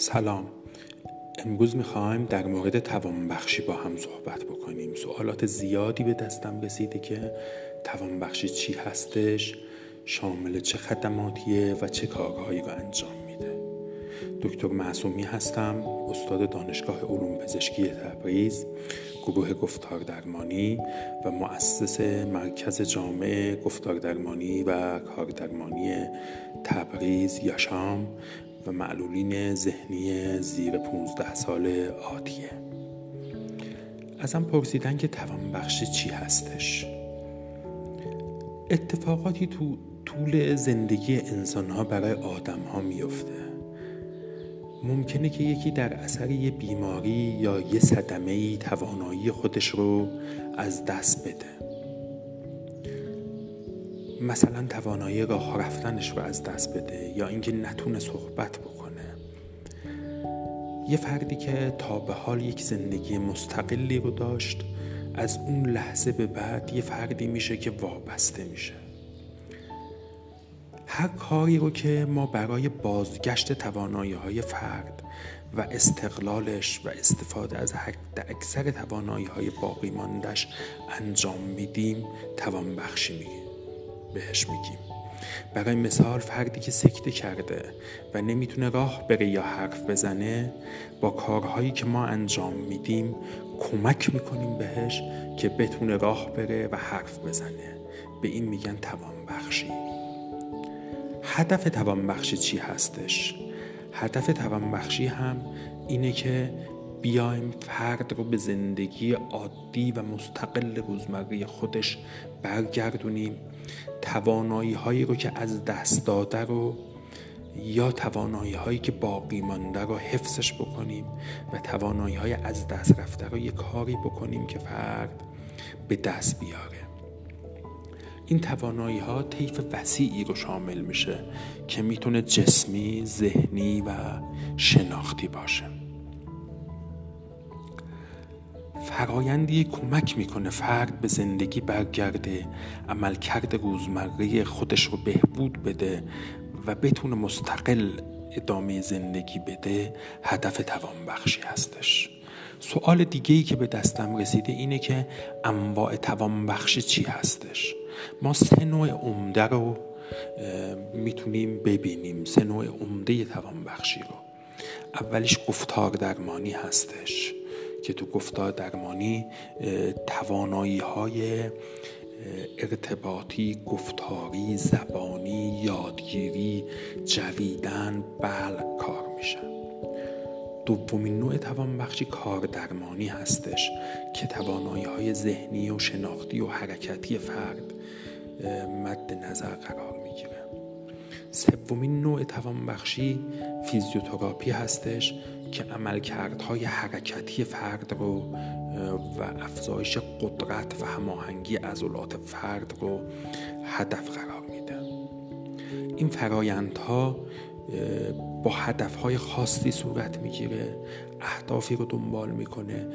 سلام. امروز می‌خوایم در مورد توانبخشی با هم صحبت بکنیم. سوالات زیادی به دستم رسیده که توانبخشی چی هستش شامل چه خدماتیه و چه کارهایی رو انجام میده. دکتر معصومی هستم استاد دانشگاه علوم پزشکی تبریز گروه گفتار درمانی و مؤسس مرکز جامع گفتار درمانی و کاردرمانی تبریز یاشام و معلولین ذهنی زیر 15 سال آتیه ازم پرسیدن که توانبخشی چی هستش. اتفاقاتی تو طول زندگی انسان ها برای آدم ها میفته ممکنه که یکی در اثر یه بیماری یا یه صدمه ای توانایی خودش رو از دست بده. مثلا توانایی راه رفتنش رو از دست بده یا اینکه نتونه صحبت بکنه. یه فردی که تا به حال یک زندگی مستقلی رو داشت از اون لحظه به بعد یه فردی میشه که وابسته میشه. هر کاری رو که ما برای بازگشت توانایی های فرد و استقلالش و استفاده از حد اکثر توانایی های باقی ماندش انجام میدیم توانبخشی میگیم بهش میگیم. برای مثال فردی که سکته کرده و نمی‌تونه راه بره یا حرف بزنه با کارهایی که ما انجام میدیم کمک می‌کنیم بهش که بتونه راه بره و حرف بزنه. به این میگن توانبخشی. هدف توانبخشی چی هستش؟ هدف توانبخشی هم اینه که بیایم فرد رو به زندگی عادی و مستقل روزمره خودش برگردونیم. توانایی هایی رو که از دست داده رو یا توانایی هایی که باقی مانده رو حفظش بکنیم و توانایی های از دست رفته رو یه کاری بکنیم که فرد به دست بیاره. این توانایی ها طیف وسیعی رو شامل میشه که می‌تونه جسمی، ذهنی و شناختی باشه. فرایندی کمک می‌کنه فرد به زندگی برگرده عملکرد روزمره خودش رو بهبود بده و بتونه مستقل ادامه زندگی بده هدف توانبخشی هستش. سوال دیگه ای که به دستم رسیده اینه که انواع توانبخشی چی هستش؟ ما سه نوع عمده رو می‌تونیم ببینیم. سه نوع عمده توانبخشی رو. اولیش گفتار درمانی هستش. که تو گفتار درمانی توانایی های ارتباطی گفتاری زبانی یادگیری جویدن بل کار میشن دومین نوع توانبخشی کار درمانی هستش که توانایی های ذهنی و شناختی و حرکتی فرد مد نظر قرار می‌گیره. سومین نوع توانبخشی فیزیوتراپی هستش که عملکردهای حرکتی فرد رو و افزایش قدرت و هماهنگی عضلات فرد رو هدف قرار میده. این فرایندها با هدفهای خاصی صورت می‌گیره اهدافی رو دنبال می‌کنه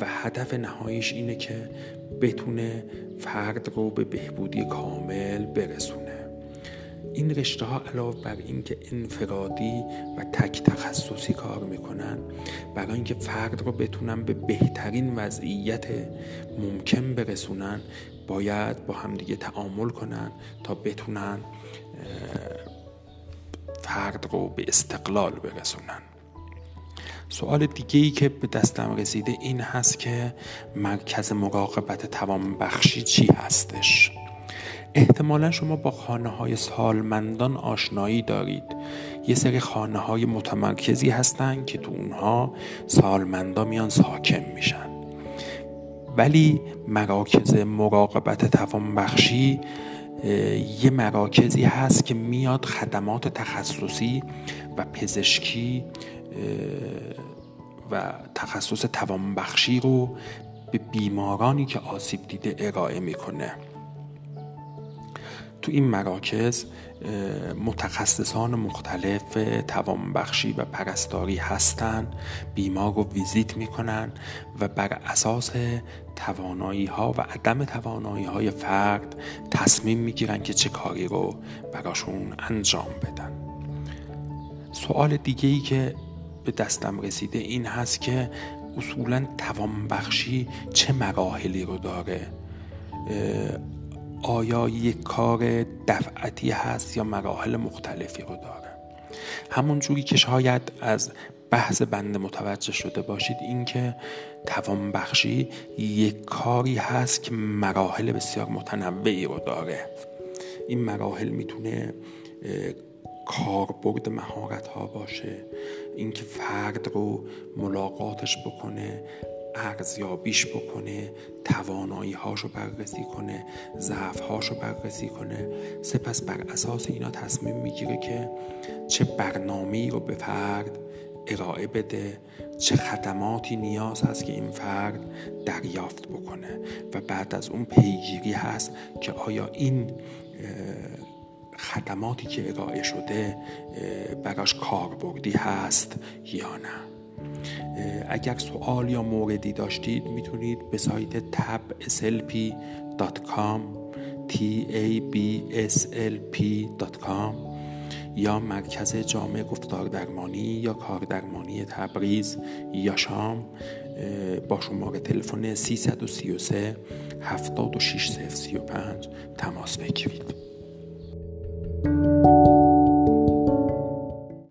و هدف نهاییش اینه که بتونه فرد رو به بهبودی کامل برسونه. این رشته ها علاوه بر اینکه انفرادی و تک تخصصی کار می‌کنن برای اینکه فرد رو بتونن به بهترین وضعیت ممکن برسونن باید با همدیگه تعامل کنن تا بتونن فرد رو به استقلال برسونن. سوال دیگه ای که به دستم رسیده این هست که مرکز مراقبت توانبخشی چی هستش؟ احتمالا شما با خانه های سالمندان آشنایی دارید. یه سری خانه های متمرکزی هستن که تو اونها سالمندان میان ساکن میشن. ولی مراکز مراقبت توانبخشی یه مراکزی هست که میاد خدمات تخصصی و پزشکی و تخصص توانبخشی رو به بیمارانی که آسیب دیده ارائه می‌کنه. تو این مراکز متخصصان مختلف توانبخشی و پرستاری هستند بیمار رو ویزیت می‌کنن و بر اساس توانایی ها و عدم توانایی های فرد تصمیم می‌گیرن که چه کاری رو براشون انجام بدن. سوال دیگه ای که به دستم رسیده این هست که اصولا توانبخشی چه مراحلی رو داره؟ آیا یک کار دفعتی هست یا مراحل مختلفی رو داره؟ همون جوری که شاید از بحث بنده متوجه شده باشید اینکه توانبخشی یک کاری هست که مراحل بسیار متنوعی رو داره. این مراحل می‌تونه کاربرد مهارت ها باشه اینکه فرد رو ملاقاتش بکنه ارزیابیش بکنه توانایی هاشو بررسی کنه ضعف هاشو بررسی کنه. سپس بر اساس اینا تصمیم می‌گیره که چه برنامه رو به فرد ارائه بده چه خدماتی نیاز هست که این فرد دریافت بکنه. و بعد از اون پیگیری هست که آیا این خدماتی که ارائه شده براش کاربردی هست یا نه. اگر سوال یا موردی داشتید می‌تونید به سایت tabslp.com t a b s l p.com یا مرکز جامع گفتار درمانی یا کار درمانی تبریز یا شام با شماره تلفن 333 76 تماس بگیرید.